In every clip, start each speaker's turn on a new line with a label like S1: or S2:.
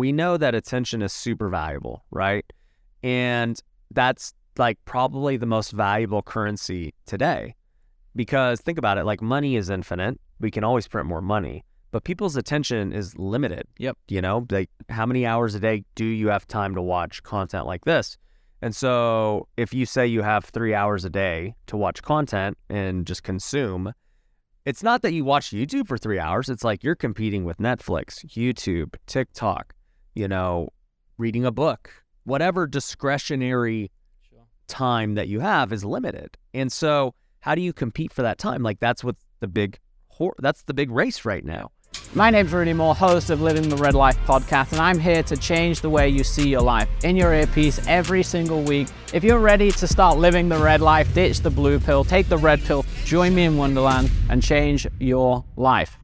S1: we know that attention is super valuable, right? And that's like probably the most valuable currency today. Because think about it, like money is infinite. We can always print more money, but people's attention is limited.
S2: Yep.
S1: You know, like how many hours a day do you have time to watch content like this? And so if you say you have three hours a day to watch content and just consume, it's not that you watch YouTube for three hours. It's like you're competing with Netflix, YouTube, TikTok, you know, reading a book, whatever discretionary
S2: Sure.
S1: time that you have is limited. And so how do you compete for that time? Like that's what the big hor- that's the big race right now.
S2: My name's Rudy Mawer, host of Living the Red Life podcast, and I'm here to change the way you see your life in your earpiece every single week. If you're ready to start living the red life, ditch the blue pill, take the red pill, join me in Wonderland, and change your life.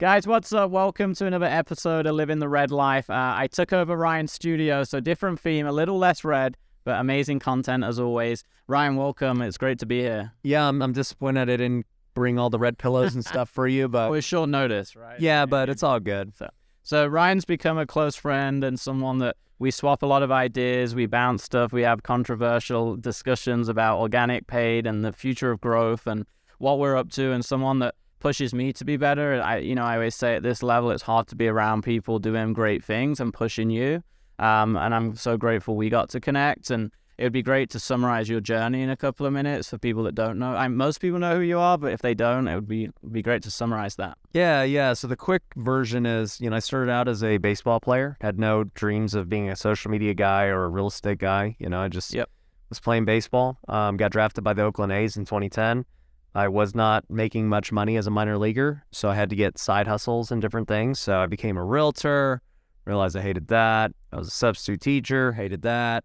S2: Guys, what's up? Welcome to another episode of Living the Red Life. Uh, I took over Ryan's studio, so different theme, a little less red, but amazing content as always. Ryan, welcome. It's great to be here.
S1: Yeah, I'm, I'm disappointed I didn't bring all the red pillows and stuff for you, but
S2: It was short notice, right?
S1: yeah, but it's all good.
S2: So, so Ryan's become a close friend and someone that we swap a lot of ideas, we bounce stuff, we have controversial discussions about organic paid and the future of growth and what we're up to, and someone that pushes me to be better. I, you know, I always say at this level, it's hard to be around people doing great things and pushing you. Um, and I'm so grateful we got to connect and. It would be great to summarize your journey in a couple of minutes for people that don't know. I, most people know who you are, but if they don't, it would be be great to summarize that.
S1: Yeah, yeah. So the quick version is, you know, I started out as a baseball player, had no dreams of being a social media guy or a real estate guy. You know, I just
S2: Yep.
S1: was playing baseball. Um, got drafted by the Oakland A's in 2010. I was not making much money as a minor leaguer, so I had to get side hustles and different things. So I became a realtor, realized I hated that. I was a substitute teacher, hated that.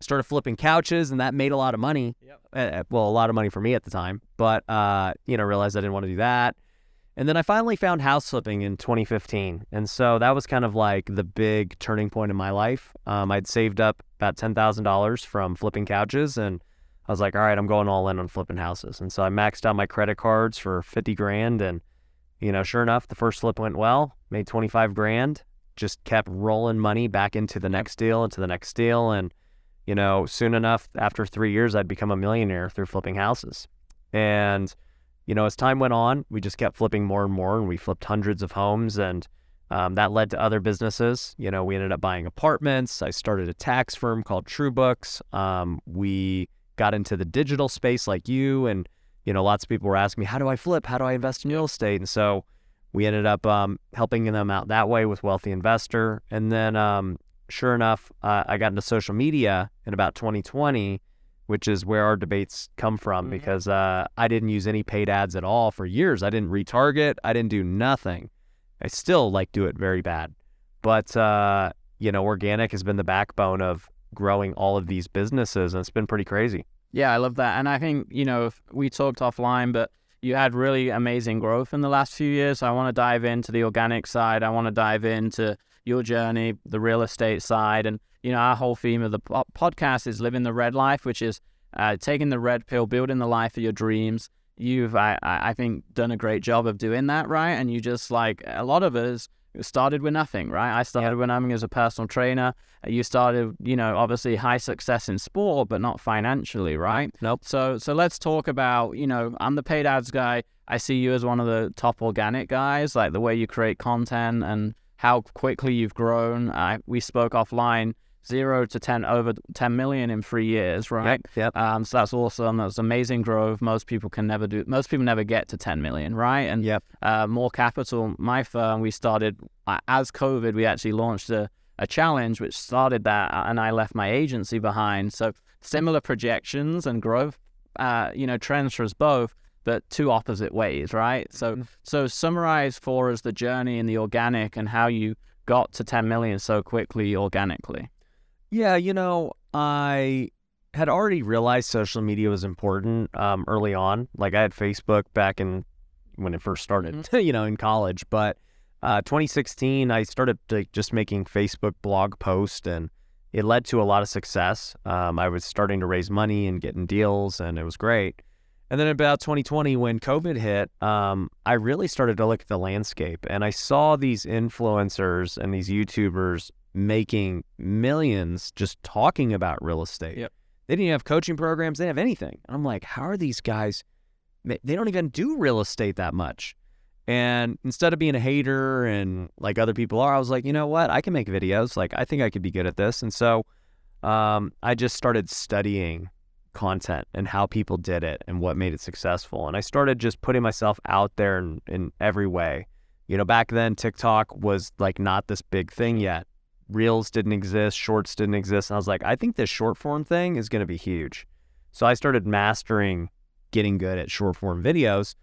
S1: Started flipping couches, and that made a lot of money.
S2: Yep.
S1: Uh, well, a lot of money for me at the time, but uh, you know, realized I didn't want to do that. And then I finally found house flipping in 2015. And so that was kind of like the big turning point in my life. Um, I'd saved up about $10,000 from flipping couches and I was like, all right, I'm going all in on flipping houses. And so I maxed out my credit cards for 50 grand. And, you know, sure enough, the first flip went well, made 25 grand, just kept rolling money back into the next deal, into the next deal. And, you know, soon enough, after three years, I'd become a millionaire through flipping houses. And, you know, as time went on, we just kept flipping more and more, and we flipped hundreds of homes, and um, that led to other businesses. You know, we ended up buying apartments. I started a tax firm called TrueBooks. Um, we got into the digital space like you, and you know, lots of people were asking me, "How do I flip? How do I invest in real estate?" And so we ended up um, helping them out that way with Wealthy Investor, and then um, sure enough, uh, I got into social media in about 2020 which is where our debates come from
S2: Mhm.
S1: because uh, I didn't use any paid ads at all for years. I didn't retarget. I didn't do nothing. I still like do it very bad, but uh, you know, organic has been the backbone of growing all of these businesses, and it's been pretty crazy.
S2: Yeah, I love that. And I think, you know, we talked offline, but you had really amazing growth in the last few years. I want to dive into the organic side. I want to dive into your journey, the real estate side. And, you know, our whole theme of the podcast is living the red life, which is uh, taking the red pill, building the life of your dreams. You've, I, I I think, done a great job of doing that, right? And you just like a lot of us started with nothing, right? I started with nothing as a personal trainer. You started, you know, obviously high success in sport, but not financially, right?
S1: Nope.
S2: So, so let's talk about, you know, I'm the paid ads guy. I see you as one of the top organic guys, like the way you create content and how quickly you've grown. I, we spoke offline, zero to 10, over 10 million in three years, right?
S1: Yep.
S2: Um, so that's awesome. That's amazing growth. Most people can never do. Most people never get to 10 million, right? And
S1: Yep.
S2: uh, more capital. My firm, we started uh, as COVID. We actually launched a, a challenge which started that, uh, and I left my agency behind. So similar projections and growth, uh, you know, trends for us both, but two opposite ways, right? So so summarize for us the journey in the organic and how you got to 10 million so quickly organically.
S1: Yeah, you know, I had already realized social media was important um, early on. Like I had Facebook back in when it first started, you know, in college. But uh, 2016, I started like, just making Facebook blog posts, and it led to a lot of success. Um, I was starting to raise money and getting deals, and it was great. And then about 2020, when COVID hit, um, I really started to look at the landscape, and I saw these influencers and these YouTubers making millions just talking about real estate.
S2: Yep.
S1: They didn't even have coaching programs. They didn't have anything. And I'm like, how are these guys? They don't even do real estate that much. And instead of being a hater and like other people are, I was like, you know what? I can make videos. Like, I think I could be good at this. And so um, I just started studying content and how people did it and what made it successful. And I started just putting myself out there in, in every way. You know, back then, TikTok was like not this big thing yet. Reels didn't exist, shorts didn't exist. And I was like, I think this short form thing is going to be huge. So I started mastering getting good at short form videos.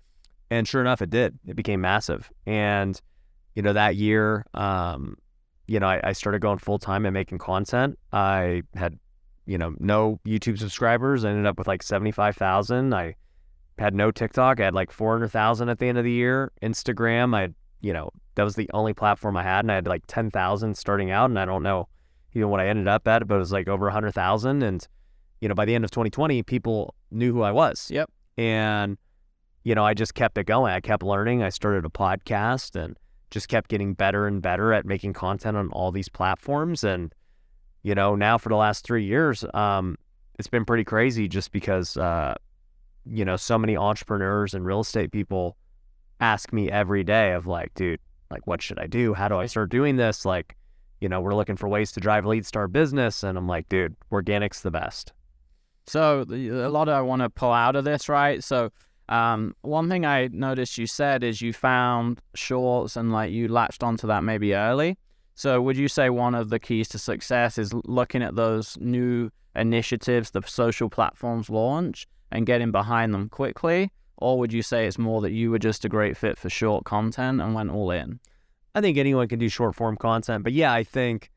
S1: And sure enough, it did. It became massive. And, you know, that year, um, you know, I, I started going full time and making content. I had, you know, no YouTube subscribers. I ended up with like 75,000. I had no TikTok. I had like 400,000 at the end of the year. Instagram, I had, you know, that was the only platform I had. And I had like 10,000 starting out. And I don't know even what I ended up at, but it was like over 100,000. And, you know, by the end of 2020, people knew who I was.
S2: Yep.
S1: And, you know, I just kept it going. I kept learning. I started a podcast and just kept getting better and better at making content on all these platforms. And, you know, now for the last three years, um, it's been pretty crazy just because, uh, you know, so many entrepreneurs and real estate people ask me every day of like, dude, like, what should I do? How do I start doing this? Like, you know, we're looking for ways to drive leads to our business. And I'm like, dude, organic's the best.
S2: So a lot I want to pull out of this, right? So um, one thing I noticed you said is you found shorts and like you latched onto that maybe early. So would you say one of the keys to success is looking at those new initiatives the social platforms launch and getting behind them quickly? Or would you say it's more that you were just a great fit for short content and went all in?
S1: I think anyone can do short form content, but yeah, I think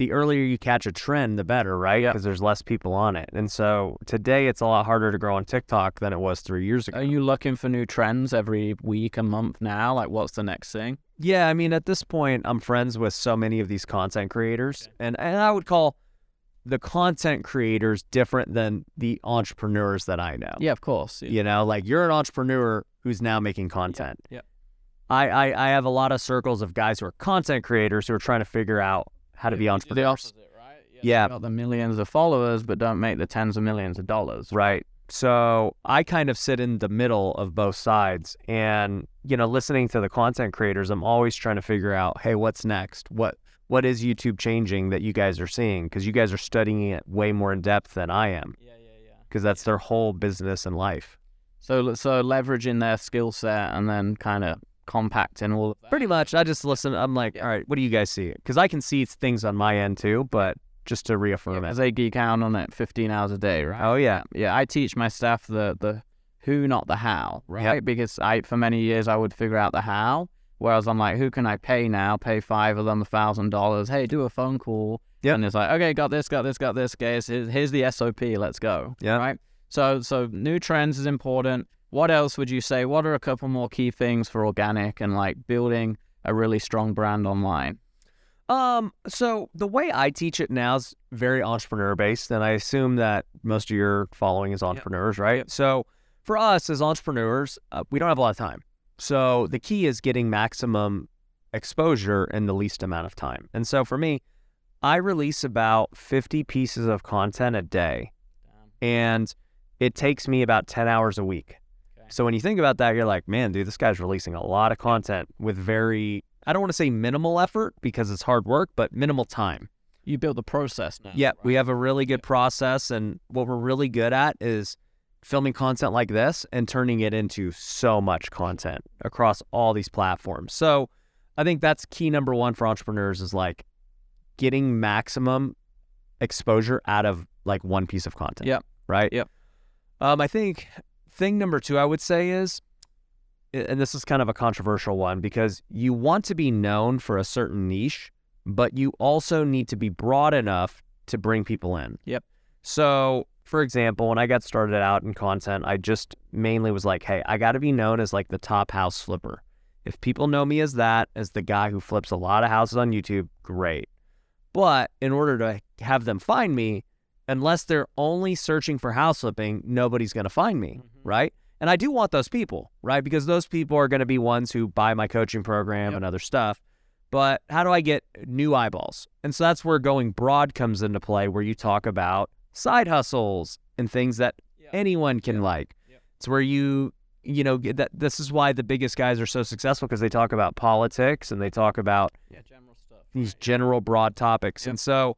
S1: the earlier you catch a trend, the better, right? Because there's less people on it. And so today it's a lot harder to grow on TikTok than it was three years ago.
S2: Are you looking for new trends every week, a month now? Like, what's the next thing?
S1: Yeah, I mean, at this point, I'm friends with so many of these content creators, and, and I would call the content creators different than the entrepreneurs that I know.
S2: Yeah, of course.
S1: You know, like you're an entrepreneur who's now making content.
S2: yeah.
S1: I, I, I have a lot of circles of guys who are content creators who are trying to figure out how to be
S2: The
S1: entrepreneurs.
S2: opposite, right?
S1: Yeah.
S2: Got the millions of followers, but don't make the tens of millions of dollars.
S1: Right. So I kind of sit in the middle of both sides. And, you know, listening to the content creators, I'm always trying to figure out, hey, what's next? What what is YouTube changing that you guys are seeing? Because you guys are studying it way more in depth than I am.
S2: Yeah, yeah, yeah.
S1: Because that's their whole business and life.
S2: So, so leveraging their skill set and then kind of compacting all.
S1: Pretty much. I just listen. I'm like,
S2: Yeah.
S1: all right, what do you guys see? Because I can see things on my end too, but just to reaffirm
S2: Because
S1: it.
S2: they geek out on it 15 hours a day, right?
S1: Oh yeah.
S2: Yeah, I teach my staff the the who, not the how, right? Because I for many years I would figure out the how, whereas I'm like, who can I pay now? Pay five of them a thousand dollars. Hey, do a phone call.
S1: Yeah.
S2: And it's like, okay, got this, got this, got this, guys. Here's, here's the SOP. Let's go.
S1: Yeah.
S2: Right. So so new trends is important. What else would you say? What are a couple more key things for organic and like building a really strong brand online?
S1: Um, so the way I teach it now is very entrepreneur based, and I assume that most of your following is entrepreneurs, right?
S2: Yep.
S1: So for us as entrepreneurs, uh, we don't have a lot of time. So the key is getting maximum exposure in the least amount of time. And so for me, I release about 50 pieces of content a day, and it takes me about 10 hours a week.
S2: Okay.
S1: So when you think about that, you're like, man, dude, this guy's releasing a lot of content with very, I don't want to say minimal effort because it's hard work, but minimal time.
S2: You build the process now.
S1: Yeah, we have a really good process, and what we're really good at is filming content like this and turning it into so much content across all these platforms. So I think that's key number one for entrepreneurs is like getting maximum exposure out of like one piece of content.
S2: Yep.
S1: Right.
S2: Yep.
S1: Um, I think thing number two I would say is, and this is kind of a controversial one because you want to be known for a certain niche, but you also need to be broad enough to bring people in.
S2: Yep.
S1: So, for example, when I got started out in content, I just mainly was like, hey, I got to be known as like the top house flipper. If people know me as that, as the guy who flips a lot of houses on YouTube, great. But in order to have them find me, unless they're only searching for house flipping, nobody's going to find me,
S2: Mhm.
S1: right? And I do want those people, right? Because those people are going to be ones who buy my coaching program
S2: Yep.
S1: and other stuff. but how do I get new eyeballs? And so that's where going broad comes into play, where you talk about side hustles and things that anyone can like. It's where you, you know, get that this is why the biggest guys are so successful because they talk about politics and they talk about
S2: Yeah, general stuff.
S1: these general broad topics. And so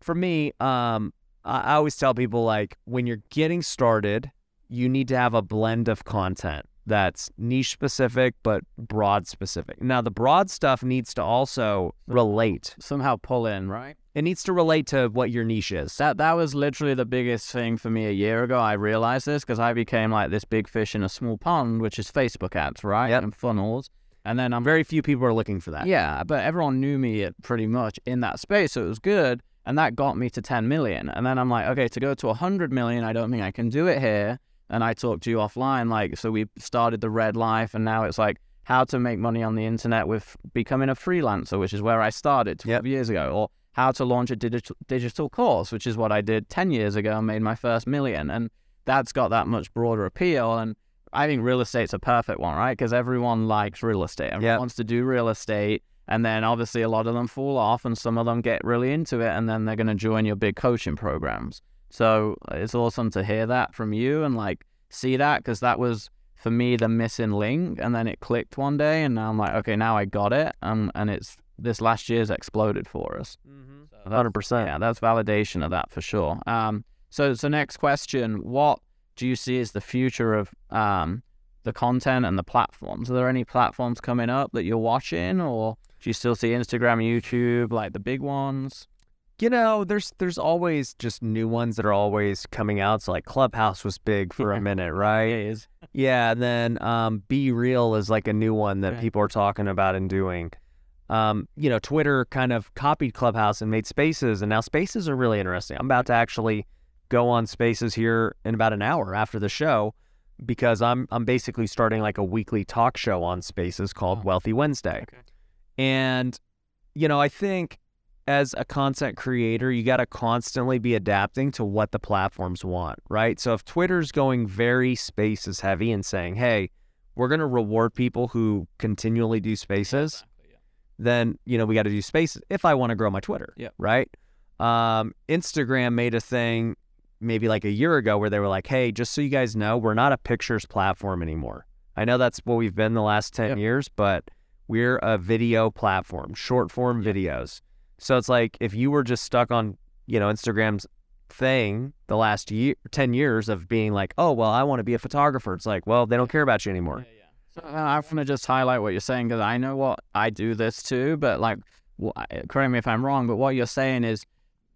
S1: for me, um, I always tell people like when you're getting started, you need to have a blend of content that's niche specific but broad specific. Now the broad stuff needs to also relate.
S2: Somehow pull in, right?
S1: It needs to relate to what your niche is.
S2: That that was literally the biggest thing for me a year ago. I realized this because I became like this big fish in a small pond, which is Facebook ads, right?
S1: Yep.
S2: And funnels. And then I'm
S1: Very few people are looking for that.
S2: Yeah, but everyone knew me pretty much in that space, so it was good. And that got me to 10 million. And then I'm like, okay, to go to 100 million, I don't think I can do it here. And I talked to you offline, like, so we started the Red Life, and now it's like how to make money on the internet with becoming a freelancer, which is where I started 12 years ago, or how to launch a digital digital course, which is what I did 10 years ago and made my first million. And that's got that much broader appeal. And I think real estate's a perfect one, right? Because everyone likes real estate. Everyone
S1: Yep.
S2: wants to do real estate. And then obviously a lot of them fall off and some of them get really into it and then they're going to join your big coaching programs. So uh, it's awesome to hear that from you and like see that because that was for me the missing link. And then it clicked one day and now I'm like, okay, now I got it. Um, and it's this last year's exploded for us. So that's-
S1: Hundred percent.
S2: yeah, that's validation of that for sure. Um, so so next question: What do you see as the future of um the content and the platforms? Are there any platforms coming up that you're watching, or do you still see Instagram, YouTube, like the big ones?
S1: You know, there's there's always just new ones that are always coming out. So like Clubhouse was big for a minute, right?
S2: It is.
S1: Yeah, and then um, BeReal is like a new one that
S2: Right.
S1: people are talking about and doing. Um, you know, Twitter kind of copied Clubhouse and made Spaces, and now Spaces are really interesting. I'm about to actually go on Spaces here in about an hour after the show because I'm I'm basically starting like a weekly talk show on Spaces called
S2: Oh.
S1: Wealthy Wednesday.
S2: Okay.
S1: And you know, I think as a content creator, you got to constantly be adapting to what the platforms want, right? So if Twitter's going very spaces heavy and saying, "Hey, we're going to reward people who continually do spaces," then you know we got to do spaces if I want to grow my Twitter. Right. Um, Instagram made a thing maybe like a year ago where they were like, "Hey, just so you guys know, we're not a pictures platform anymore. I know that's what we've been the last ten
S2: Yep.
S1: years, but we're a video platform, short form videos. So it's like if you were just stuck on you know Instagram's thing the last year, ten years of being like, "Oh, well, I want to be a photographer." It's like, well, they don't care about you anymore. Yeah, yeah.
S2: So uh, I want to just highlight what you're saying because I know what I do this too, but like, wh- I- correct me if I'm wrong, but what you're saying is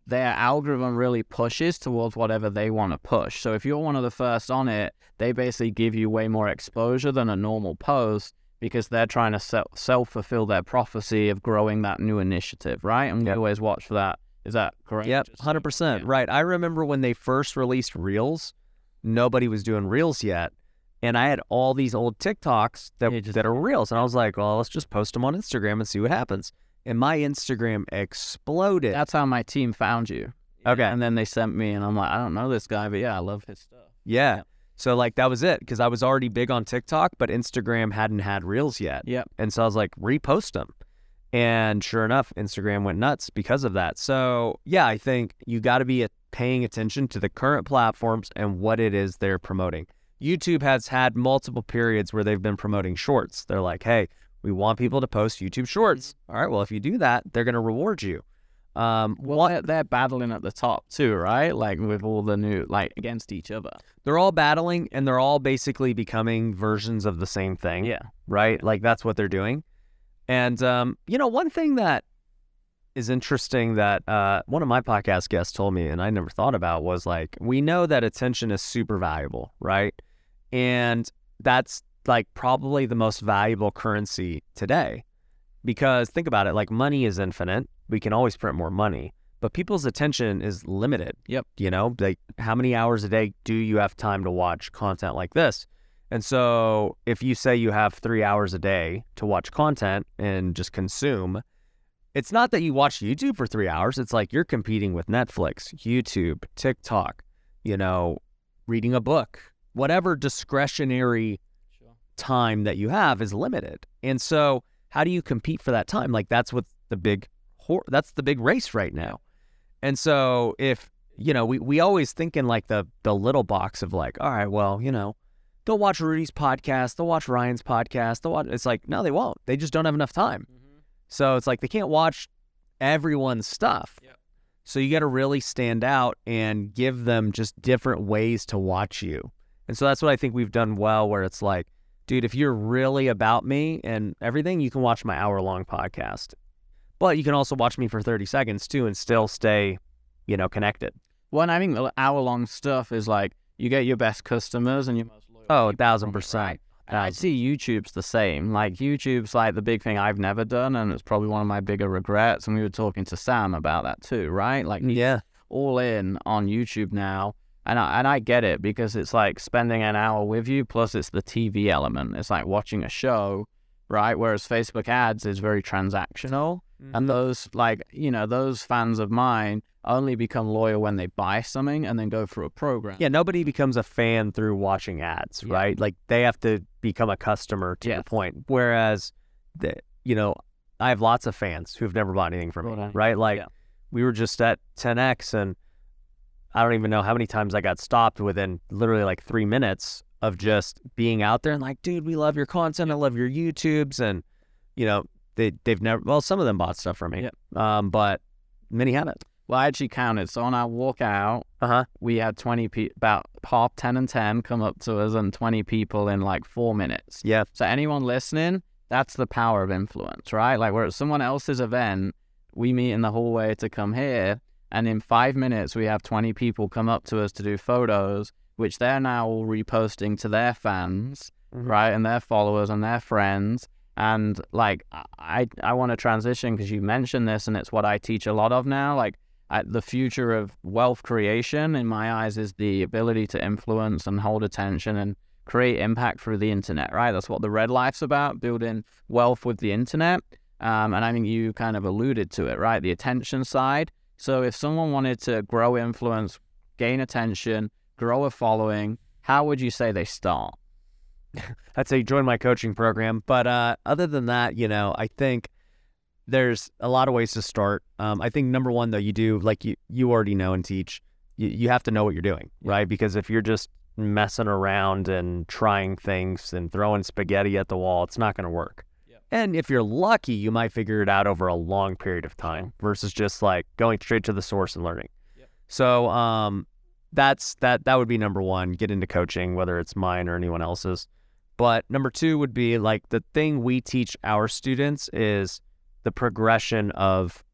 S2: their algorithm really pushes towards whatever they want to push. So if you're one of the first on it, they basically give you way more exposure than a normal post because they're trying to self-fulfill their prophecy of growing that new initiative, right? And
S1: Yep.
S2: we always watch for that. Is that correct?
S1: Yep, hundred percent.
S2: yeah.
S1: Right. I remember when they first released Reels, nobody was doing Reels yet, and I had all these old TikToks that
S2: just-
S1: that are Reels, and I was like, well, let's just post them on Instagram and see what happens. And my Instagram exploded.
S2: That's how my team found you.
S1: Okay.
S2: And then they sent me, and I'm like, I don't know this guy, but yeah, I love his stuff.
S1: yeah.
S2: Yep.
S1: So like that was it because I was already big on TikTok, but Instagram hadn't had Reels yet.
S2: Yep.
S1: And so I was like, repost them. And sure enough, Instagram went nuts because of that. So yeah, I think you got to be paying attention to the current platforms and what it is they're promoting. YouTube has had multiple periods where they've been promoting shorts. They're like, hey, we want people to post YouTube shorts. Mm-hmm. All right, well, if you do that, they're going to reward you. Um,
S2: Well, they're, they're battling at the top too, right? Like with all the new, like against each other.
S1: they're all battling and they're all basically becoming versions of the same thing.
S2: Yeah.
S1: right? Like that's what they're doing. And um, you know, one thing that is interesting that uh, one of my podcast guests told me, and I never thought about, was like we know that attention is super valuable, right? And that's like probably the most valuable currency today, because think about it, like money is infinite. We can always print more money, but people's attention is limited.
S2: Yep.
S1: You know, like how many hours a day do you have time to watch content like this? And so if you say you have three hours a day to watch content and just consume, it's not that you watch YouTube for three hours. It's like you're competing with Netflix, YouTube, TikTok, you know, reading a book, whatever discretionary
S2: Sure.
S1: time that you have is limited. And so how do you compete for that time? Like that's what the big hor- that's the big race right now. And so if you know, we, we always think in like the the little box of like, all right, well, you know, they'll watch Rudy's podcast, they'll watch Ryan's podcast, they'll watch it's like, no, they won't. They just don't have enough time. Mm-hmm. So it's like they can't watch everyone's stuff.
S2: Yep.
S1: So you got to really stand out and give them just different ways to watch you. And so that's what I think we've done well, where it's like, dude, if you're really about me and everything, you can watch my hour long podcast. But you can also watch me for 30 seconds too and still stay, you know, connected.
S2: Well, and I think the hour long stuff is like you get your best customers and your most loyal.
S1: Oh, a thousand percent.
S2: right? And I see YouTube's the same. Like YouTube's like the big thing I've never done, and it's probably one of my bigger regrets. And we were talking to Sam about that too, right? Like
S1: Yeah.
S2: all in on YouTube now, and I and I get it because it's like spending an hour with you, plus it's the TV element. It's like watching a show, right? Whereas Facebook ads is very transactional, Mm. and those like you know those fans of mine only become loyal when they buy something and then go through a program.
S1: Yeah, nobody becomes a fan through watching ads,
S2: Yeah.
S1: right? Like they have to become a customer to
S2: Yes.
S1: the point. Whereas, the, you know, I have lots of fans who've never bought anything from me,
S2: Right.
S1: right? Like
S2: Yeah.
S1: we were just at 10x, and I don't even know how many times I got stopped within literally like three minutes of just being out there and like, dude, we love your content. I love your YouTubes, and you know, they they've never. Well, some of them bought stuff from me, um, but many haven't.
S2: Well, I actually counted. So on our walkout,
S1: Uh huh.
S2: we had 20 people, about half 10 and 10 come up to us and 20 people in like four minutes.
S1: Yeah.
S2: So anyone listening, that's the power of influence, right? Like we're at someone else's event, we meet in the hallway to come here, and in five minutes we have 20 people come up to us to do photos, which they're now all reposting to their fans,
S1: Mhm.
S2: right, and their followers and their friends. And like I, I want to transition because you mentioned this, and it's what I teach a lot of now. Like I, the future of wealth creation, in my eyes, is the ability to influence and hold attention and create impact through the internet, right? That's what the Red Life's about, building wealth with the internet. Um, and I think you kind of alluded to it, right? The attention side. So if someone wanted to grow influence, gain attention, grow a following, how would you say they start?
S1: I'd say join my coaching program. But uh, other than that, you know, I think there's a lot of ways to start. Um, I think number one, though, you do like you you already know and teach. You, you have to know what you're doing,
S2: Yeah.
S1: right? Because if you're just messing around and trying things and throwing spaghetti at the wall, it's not going to work.
S2: Yep.
S1: And if you're lucky, you might figure it out over a long period of time versus just like going straight to the source and learning.
S2: Yep.
S1: So um, that's that. That would be number one. Get into coaching, whether it's mine or anyone else's. But number two would be like the thing we teach our students is the progression of,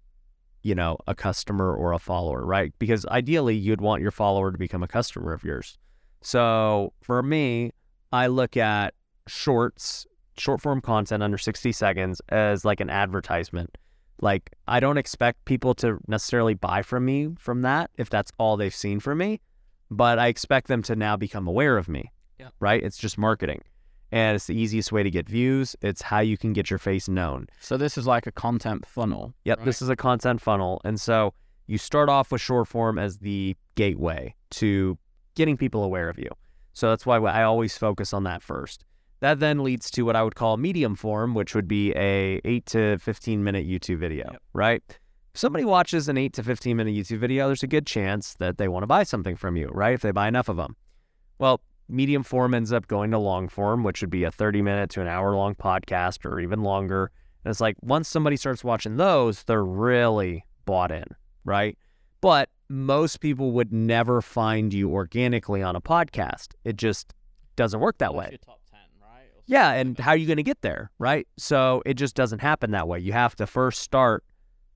S1: you know, a customer or a follower, right? Because ideally you'd want your follower to become a customer of yours. So for me, I look at shorts, short form content under 60 seconds as like an advertisement. Like I don't expect people to necessarily buy from me from that if that's all they've seen from me, but I expect them to now become aware of me.
S2: Yeah.
S1: Right? It's just marketing. And it's the easiest way to get views. It's how you can get your face known.
S2: So this is like a content funnel.
S1: Yep,
S2: right?
S1: this is a content funnel. And so you start off with short form as the gateway to getting people aware of you. So that's why I always focus on that first. That then leads to what I would call medium form, which would be a 8 to 15 minute YouTube video,
S2: Yep.
S1: right? If somebody watches an 8 to 15 minute YouTube video, there's a good chance that they want to buy something from you, right? If they buy enough of them. Well, medium form ends up going to long form, which would be a 30 minute to an hour long podcast or even longer. And it's like once somebody starts watching those, they're really bought in, right? But most people would never find you organically on a podcast. It just doesn't work that way.
S2: top 10, right?
S1: Yeah, and how are you going to get there, right? So it just doesn't happen that way. You have to first start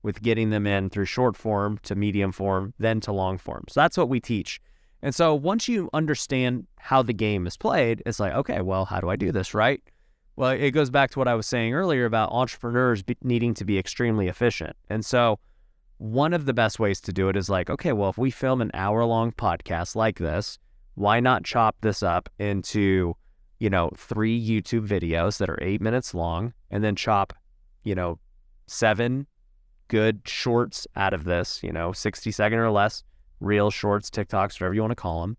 S1: with getting them in through short form to medium form, then to long form. So that's what we teach. And so once you understand how the game is played, it's like, okay, well, how do I do this, right? Well, it goes back to what I was saying earlier about entrepreneurs be- needing to be extremely efficient. And so one of the best ways to do it is like, okay, well, if we film an hour long podcast like this, why not chop this up into you know, three YouTube videos that are eight minutes long and then chop, you know, seven good shorts out of this, you know, 60 second or less, real shorts, TikToks, whatever you want to call them.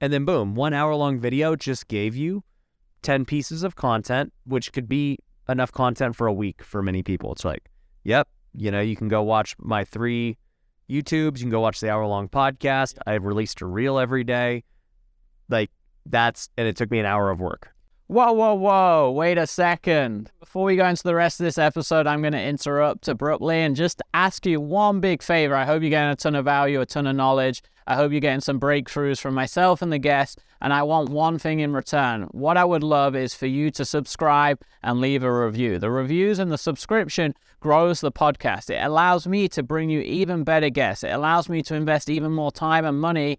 S1: And then boom, one hour long video just gave you 10 pieces of content, which could be enough content for a week for many people. It's like, yep, you know, you can go watch my three YouTubes, you can go watch the hour long podcast. I've released a reel every day. Like that's and it took me an hour of work.
S2: Whoa, whoa, whoa. Wait a second. Before we go into the rest of this episode, I'm going to interrupt abruptly and just ask you one big favor. I hope you're getting a ton of value, a ton of knowledge. I hope you're getting some breakthroughs from myself and the guests. And I want one thing in return. What I would love is for you to subscribe and leave a review. The reviews and the subscription grows the podcast. It allows me to bring you even better guests. It allows me to invest even more time and money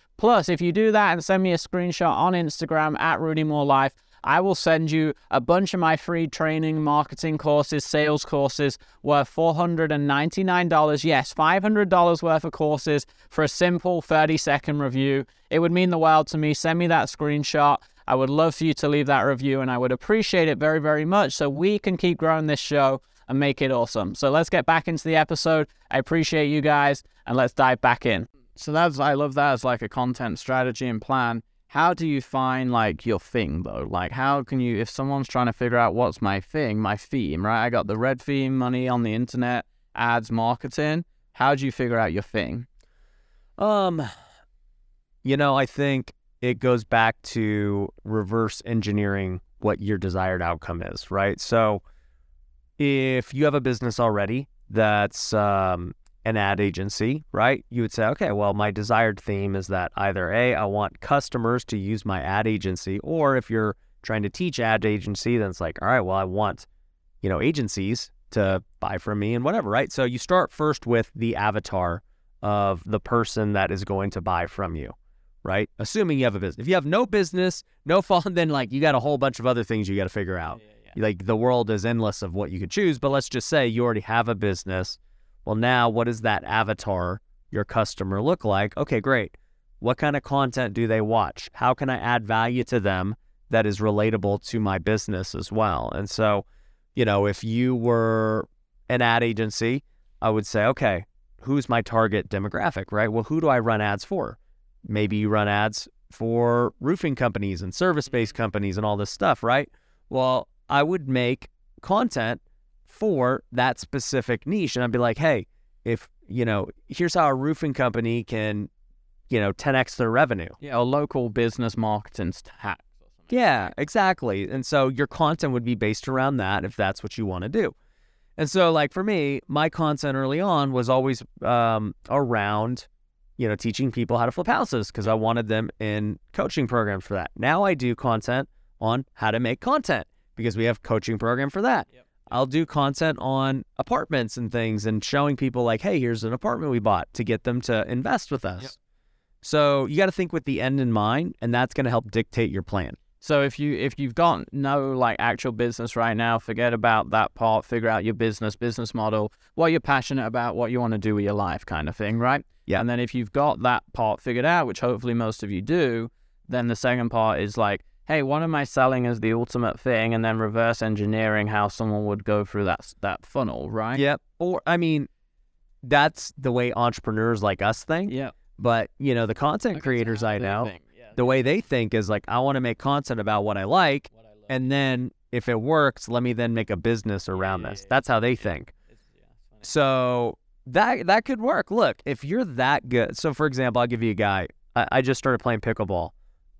S2: Plus, if you do that and send me a screenshot on Instagram at Rudy Mawer Life, I will send you a bunch of my free training, marketing courses, sales courses worth $499. Yes, $500 worth of courses for a simple 30 second review. It would mean the world to me. Send me that screenshot. I would love for you to leave that review and I would appreciate it very, very much so we can keep growing this show and make it awesome. So let's get back into the episode. I appreciate you guys and let's dive back in. So that's I love that as like a content strategy and plan. How do you find like your thing though? Like how can you if someone's trying to figure out what's my thing, my theme, right? I got the red theme, money on the internet, ads, marketing. How do you figure out your thing?
S1: Um you know, I think it goes back to reverse engineering what your desired outcome is, right? So if you have a business already that's um, an ad agency, right? You would say, okay, well, my desired theme is that either A, I want customers to use my ad agency, or if you're trying to teach ad agency, then it's like, all right, well, I want, you know, agencies to buy from me and whatever, right? So you start first with the avatar of the person that is going to buy from you, right? Assuming you have a business. If you have no business, no fun, then like you got a whole bunch of other things you got to figure out. Yeah, yeah, yeah. Like the world is endless of what you could choose, but let's just say you already have a business well, now what does that avatar, your customer, look like? Okay, great. What kind of content do they watch? How can I add value to them that is relatable to my business as well? And so, you know, if you were an ad agency, I would say, okay, who's my target demographic, right? Well, who do I run ads for? Maybe you run ads for roofing companies and service based companies and all this stuff, right? Well, I would make content for that specific niche. And I'd be like, hey, if, you know, here's how a roofing company can, you know, 10x their revenue.
S2: Yeah, a local business marketing hack.
S1: Yeah, exactly. And so your content would be based around that if that's what you want to do. And so, like for me, my content early on was always um, around, you know, teaching people how to flip houses because I wanted them in coaching programs for that. Now I do content on how to make content because we have coaching program for that. Yep. I'll do content on apartments and things and showing people like, hey, here's an apartment we bought to get them to invest with us. Yep. So you got to think with the end in mind, and that's going to help dictate your plan.
S2: So if you if you've got no like actual business right now, forget about that part. Figure out your business, business model, what you're passionate about, what you want to do with your life, kind of thing, right?
S1: Yeah.
S2: And then if you've got that part figured out, which hopefully most of you do, then the second part is like, hey, what am I selling as the ultimate thing, and then reverse engineering how someone would go through that that funnel, right?
S1: Yep. Or I mean, that's the way entrepreneurs like us think.
S2: Yeah.
S1: But you know, the content creators I know, yeah, the way they think is like, I want to make content about what I like, what I and then if it works, let me then make a business around yeah, this. Yeah, that's how they think. so that that could work. Look, if you're that good. So for example, I'll give you a guy. I, I just started playing pickleball.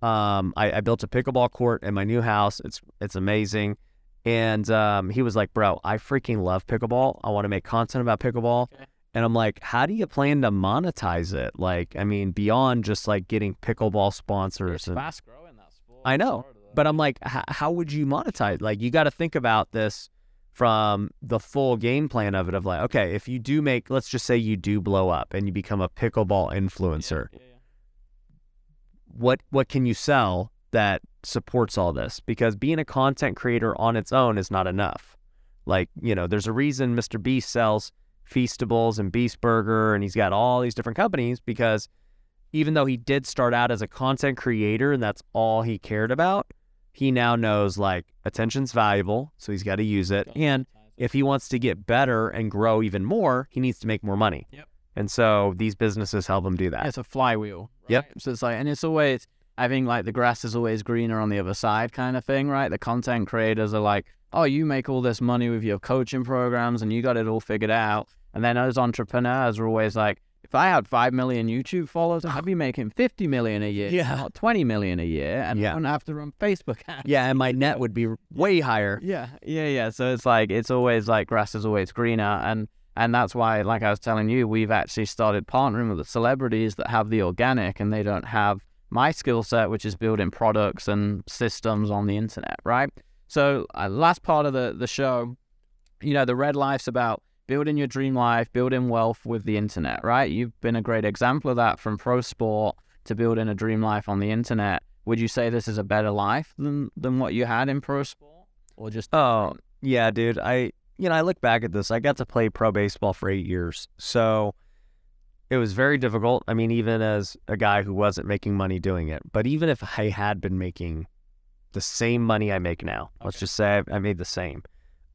S1: Um, I, I, built a pickleball court in my new house. It's it's amazing. And um, he was like, "Bro, I freaking love pickleball. I want to make content about pickleball." Okay. And I'm like, "How do you plan to monetize it? Like, I mean, beyond just like getting pickleball sponsors and
S2: fast growing that sport.
S1: I know, but I'm like, how would you monetize? Like, you got to think about this from the full game plan of it. Of like, okay, if you do make, let's just say you do blow up and you become a pickleball influencer. Yeah, yeah, what what can you sell that supports all this? Because being a content creator on its own is not enough. Like, you know, there's a reason Mr. Beast sells Feastables and Beast Burger and he's got all these different companies because even though he did start out as a content creator and that's all he cared about, he now knows like attention's valuable, so he's got to use it. And if he wants to get better and grow even more, he needs to make more money.
S2: Yep.
S1: And so these businesses help them do that.
S2: It's a flywheel.
S1: Yep.
S2: right? So it's like, and it's always, I think like the grass is always greener on the other side kind of thing, right? The content creators are like, oh, you make all this money with your coaching programs and you got it all figured out. And then us entrepreneurs are always like, if I had 5 million YouTube followers, I'd be making 50 million a year,
S1: Yeah.
S2: not 20 million a year. And
S1: Yeah.
S2: I wouldn't have to run Facebook ads.
S1: Yeah, and my net would be way higher.
S2: Yeah, yeah, yeah. So it's like it's always like grass is always greener, and and that's why, like I was telling you, we've actually started partnering with the celebrities that have the organic, and they don't have my skill set, which is building products and systems on the internet, right? So uh, last part of the the show, you know, the red life's about building your dream life, building wealth with the internet, right? You've been a great example of that from pro sport to building a dream life on the internet. Would you say this is a better life than than what you had in pro sport, or just
S1: Oh, yeah, dude. I you know, I look back at this. I got to play pro baseball for 8 years. So it was very difficult. I mean, even as a guy who wasn't making money doing it. But even if I had been making the same money I make now, let's just say I- I made the same.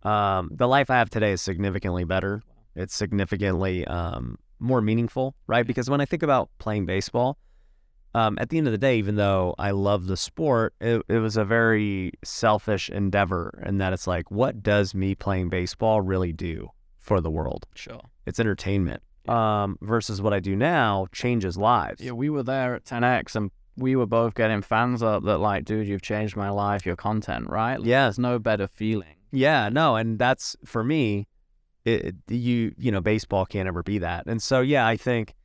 S1: Um, the life I have today is significantly better. It's significantly um, more meaningful, right? Because when I think about playing baseball, um, at the end of the day, even though I love the sport, it, it was a very selfish endeavor, and that it's like, what does me playing baseball really do for the world?
S2: Sure.
S1: It's entertainment. Um, versus what I do now changes lives.
S2: Yeah, we were there at 10x and we were both getting fans up that like, dude, you've changed my life, your content, right? Like,
S1: Yeah.
S2: There's no better feeling.
S1: Yeah, no, and that's for me. It, it- you you know baseball can't ever be that, and so yeah, I think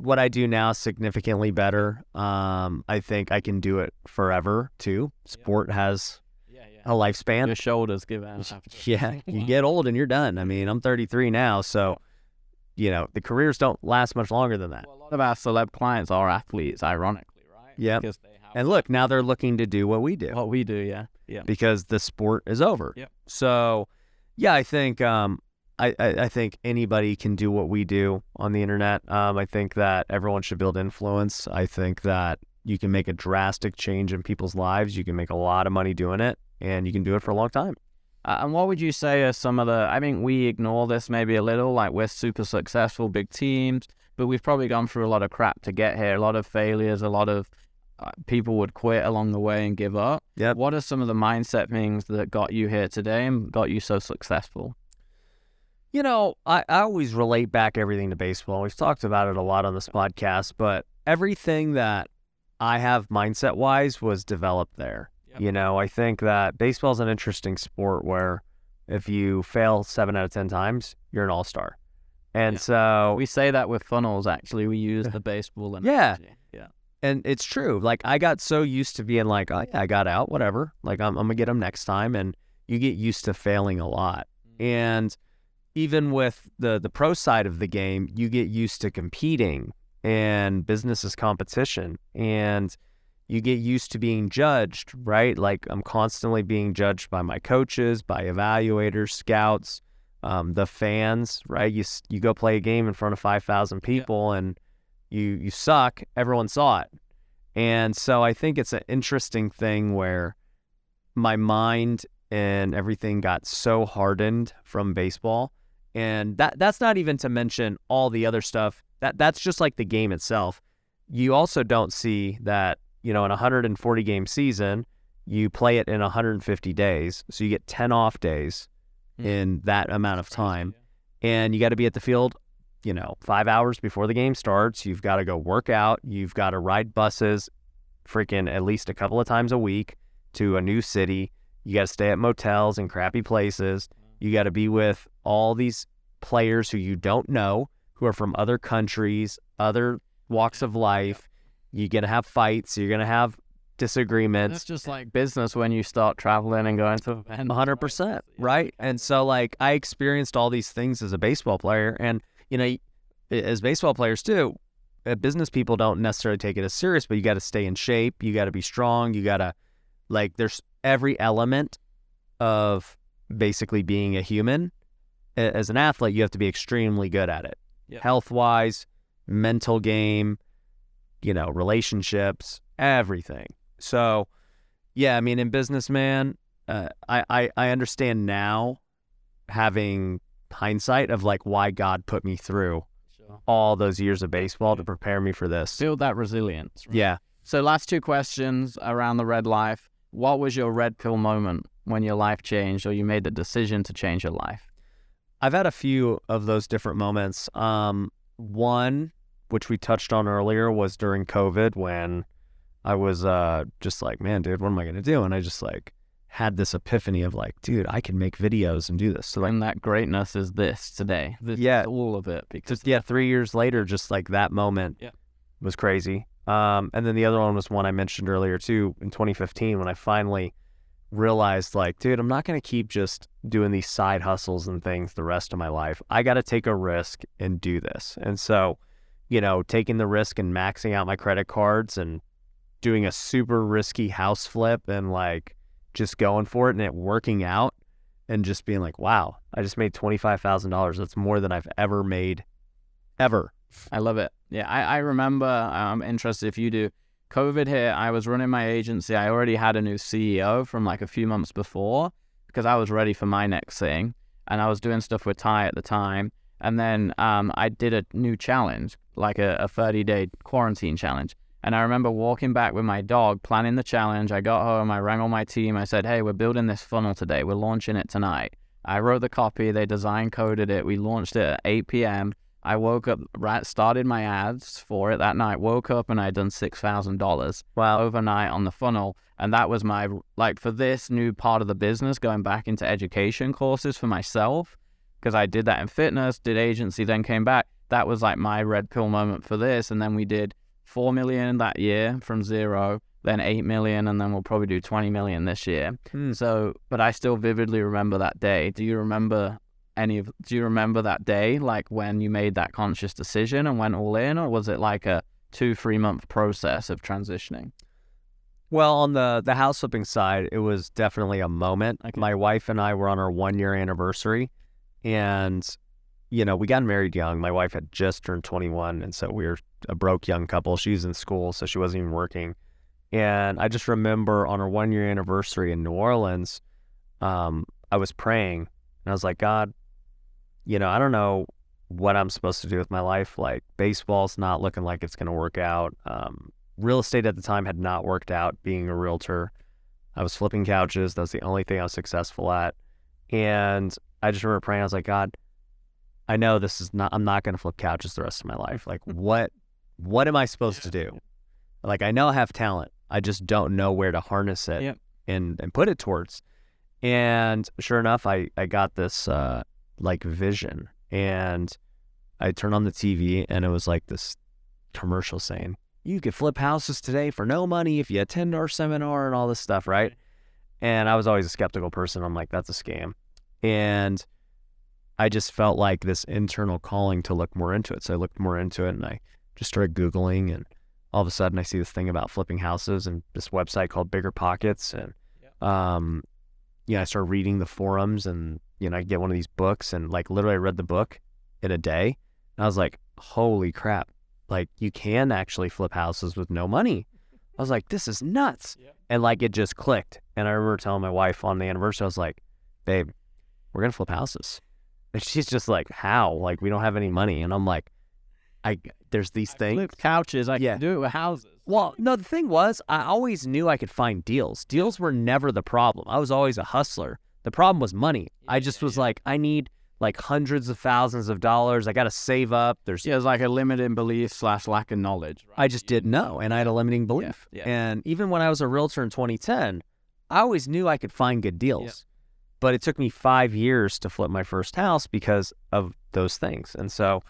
S1: what I do now is significantly better. Um, I think I can do it forever too. Sport has
S2: Yeah, yeah.
S1: a lifespan.
S2: Your shoulders give out.
S1: Yeah, you get old and you're done. I mean, I'm 33 now, so you know the careers don't last much longer than that.
S2: Well, a lot of our celeb clients are athletes, ironically, right?
S1: Yeah.
S2: Because they have
S1: And look, now they're looking to do what we do.
S2: what we do, yeah. Yeah.
S1: because the sport is over.
S2: Yep.
S1: So, yeah, I think um, I, I I think anybody can do what we do on the internet. Um, I think that everyone should build influence. I think that you can make a drastic change in people's lives. You can make a lot of money doing it, and you can do it for a long time.
S2: Uh, and what would you say are some of the? I think we ignore this maybe a little. Like we're super successful, big teams, but we've probably gone through a lot of crap to get here. A lot of failures. A lot of uh, people would quit along the way and give up.
S1: Yep.
S2: What are some of the mindset things that got you here today and got you so successful?
S1: You know, I, I always relate back everything to baseball. We've talked about it a lot on this podcast, but everything that I have mindset wise was developed there.
S2: Yep.
S1: You know, I think that baseball is an interesting sport where if you fail seven out of 10 times, you're an all star. And
S2: Yeah.
S1: so,
S2: We say that with funnels. Actually, we use the baseball and
S1: Yeah.
S2: yeah.
S1: and it's true. Like, I got so used to being like, oh, yeah, I got out, whatever. Like, I'm, I'm going to get them next time. And you get used to failing a lot. Mm. And even with the the pro side of the game, you get used to competing and business is competition and you get used to being judged, right? Like I'm constantly being judged by my coaches, by evaluators, scouts, um, the fans, right? You you go play a game in front of 5,000 people and you you suck, everyone saw it. And so I think it's an interesting thing where my mind and everything got so hardened from baseball and that that's not even to mention all the other stuff. That that's just like the game itself. You also don't see that you know in a 140 game season you play it in 150 days. So you get 10 off days
S2: Hmm.
S1: in that amount of time. and you got to be at the field you know 5 hours before the game starts. You've got to go work out. You've got to ride buses freaking at least a couple of times a week to a new city. You got to stay at motels and crappy places you got to be with all these players who you don't know, who are from other countries, other walks of life. You're going to have fights. You're going to have disagreements.
S2: It's just like business when you start traveling and going to events.
S1: 100%, right? And so, like, I experienced all these things as a baseball player. And, you know, as baseball players too, uh, business people don't necessarily take it as serious, but you got to stay in shape. You got to be strong. You got to, like, there's every element of basically being a human. As an athlete, you have to be extremely good at it,
S2: Yeah.
S1: health wise, mental game, you know, relationships, everything. So, yeah, I mean, in businessman, uh, I, I I understand now, having hindsight of like why God put me through
S2: Sure.
S1: all those years of baseball to prepare me for this.
S2: Build that resilience. right?
S1: Yeah.
S2: So, last two questions around the red life. What was your red pill moment when your life changed or you made the decision to change your life?
S1: I've had a few of those different moments. Um, one, which we touched on earlier, was during COVID when I was uh, just like, man, dude, what am I going to do? And I just like had this epiphany of like, dude, I can make videos and do this. So like,
S2: and that greatness is this today. This
S1: Yeah.
S2: all of it. Because
S1: yeah, three years later, just like that moment
S2: Yeah.
S1: was crazy. Um, and then the other one was one I mentioned earlier too in 2015 when I finally realized like, dude, I'm not gonna keep just doing these side hustles and things the rest of my life. I got to take a risk and do this. And so, you know, taking the risk and maxing out my credit cards and doing a super risky house flip and like just going for it and it working out and just being like, wow, I just made $25,000. That's more than I've ever made ever.
S2: I love it. Yeah, I, I remember. I'm interested if you do. COVID hit. I was running my agency. I already had a new CEO from like a few months before because I was ready for my next thing, and I was doing stuff with Ty at the time. And then um, I did a new challenge, like a, a 30 day quarantine challenge. And I remember walking back with my dog, planning the challenge. I got home, I rang all my team. I said, Hey, we're building this funnel today. We're launching it tonight. I wrote the copy, they design coded it. We launched it at 8 p.m. I woke up, right, started my ads for it that night, woke up and I'd done $6,000
S1: Wow.
S2: overnight on the funnel. And that was my, like, for this new part of the business, going back into education courses for myself, because I did that in fitness, did agency, then came back. That was like my red pill moment for this. And then we did 4 million that year from zero, then 8 million, and then we'll probably do 20 million this year.
S1: Hmm.
S2: So, but I still vividly remember that day. Do you remember any of, do you remember that day, like when you made that conscious decision and went all in, or was it like a two, three month process of transitioning?
S1: Well, on the the house flipping side, it was definitely a moment.
S2: Okay.
S1: My wife and I were on our one year anniversary, and you know we got married young. My wife had just turned twenty one, and so we were a broke young couple. She was in school, so she wasn't even working. And I just remember on our one year anniversary in New Orleans, um, I was praying, and I was like, God, you know, I don't know what I'm supposed to do with my life. Like baseball's not looking like it's going to work out. Um, real estate at the time had not worked out being a realtor. I was flipping couches. That was the only thing I was successful at. And I just remember praying. I was like, God, I know this is not, I'm not going to flip couches the rest of my life. Like, what, what am I supposed to do? Like, I know I have talent. I just don't know where to harness it
S2: Yep.
S1: and, and put it towards. And sure enough, I, I got this, uh, like vision and I turned on the TV and it was like this commercial saying, you could flip houses today for no money if you attend our seminar and all this stuff, right? And I was always a skeptical person. I'm like, that's a scam. And I just felt like this internal calling to look more into it. So I looked more into it and I just started Googling and all of a sudden I see this thing about flipping houses and this website called BiggerPockets. And, um, you know, I started reading the forums and, you know, I get one of these books and like literally I read the book in a day. And I was like, holy crap. Like you can actually flip houses with no money. I was like, this is nuts.
S2: Yep.
S1: And like it just clicked. And I remember telling my wife on the anniversary, I was like, babe, we're gonna flip houses. And she's just like, how? Like we don't have any money. And I'm like, I there's these things.
S2: Flip couches. I
S1: Yeah.
S2: can do it with houses.
S1: Well, no, the thing was, I always knew I could find deals. Deals were never the problem. I was always a hustler. The problem was money. I just was like, I need like hundreds of thousands of dollars. I got to save up. There's,
S2: Yeah, it's like a limited belief slash lack of knowledge. Right?
S1: I just didn't know, and I had a limiting belief.
S2: yeah.
S1: And even when I was a realtor in 2010, I always knew I could find good deals. But it took me five years to flip my first house because of those things. And so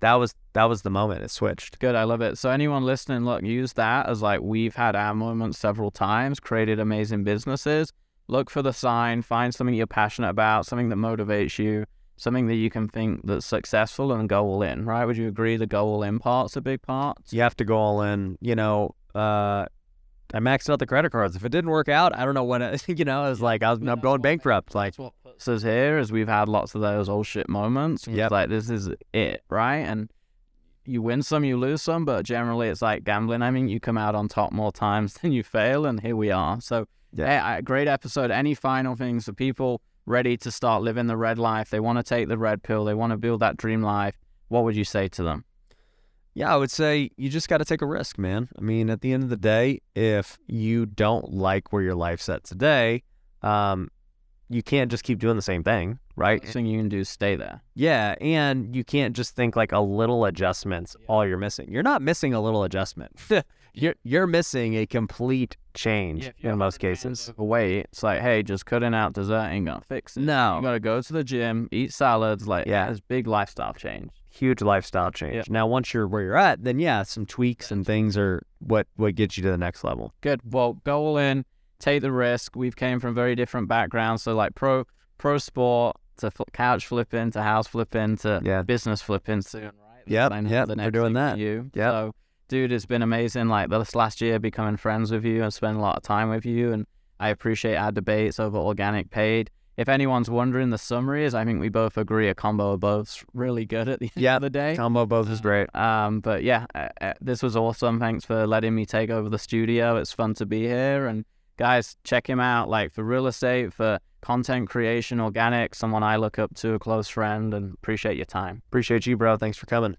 S1: that was that was the moment it switched.
S2: Good, I love it. So anyone listening, look, use that as like we've had our moments several times, created amazing businesses. Look for the sign, find something you're passionate about, something that motivates you, something that you can think that's successful and go all in, right? Would you agree the go all in part's a big part?
S1: You have to go all in. You know, uh, I maxed out the credit cards. If it didn't work out, I don't know when. It, you know, it was like I was, I'm going bankrupt. Like
S2: what puts us here is we've had lots of those old shit moments. It's
S1: Yep.
S2: like this is it, right? And you win some, you lose some, but generally it's like gambling. I mean, you come out on top more times than you fail, and here we are. So,
S1: Yeah.
S2: I- great episode. Any final things for people ready to start living the red life? They want to take the red pill. They want to build that dream life. What would you say to them?
S1: Yeah, I would say you just got to take a risk, man. I mean, at the end of the day, if you don't like where your life's at today, um, you can't just keep doing the same thing, right?
S2: Best thing you can do is stay there.
S1: Yeah, and you can't just think like a little adjustment's all you're missing. You're not missing a little adjustment. you're you're missing a complete change in most cases.
S2: Away, it's like, hey, just cutting out dessert ain't gonna fix it.
S1: No.
S2: You gotta go to the gym, eat salads. Like,
S1: Yeah.
S2: yeah, it's big lifestyle change.
S1: Huge lifestyle change. Now, once you're where you're at, then yeah, some tweaks and things are what what gets you to the next level.
S2: Good. Well, go all in, take the risk. We've came from very different backgrounds, so like pro pro sport to fl- couch flipping to house flipping to
S1: Yeah.
S2: business flipping soon, right?
S1: Yeah,
S2: I know
S1: yep,
S2: the
S1: we're doing that.
S2: You.
S1: Yep.
S2: So, dude, it's been amazing. Like this last year, becoming friends with you and spending a lot of time with you, and I appreciate our debates over organic paid. If anyone's wondering, the summary is I think we both agree a combo of both's really good at the end
S1: Yep.
S2: of the day.
S1: Combo both is great.
S2: Um, but yeah, uh, uh, this was awesome. Thanks for letting me take over the studio. It's fun to be here. And guys, check him out. Like for real estate, for content creation, organic, someone I look up to, a close friend, and appreciate your time.
S1: Appreciate you, bro. Thanks for coming.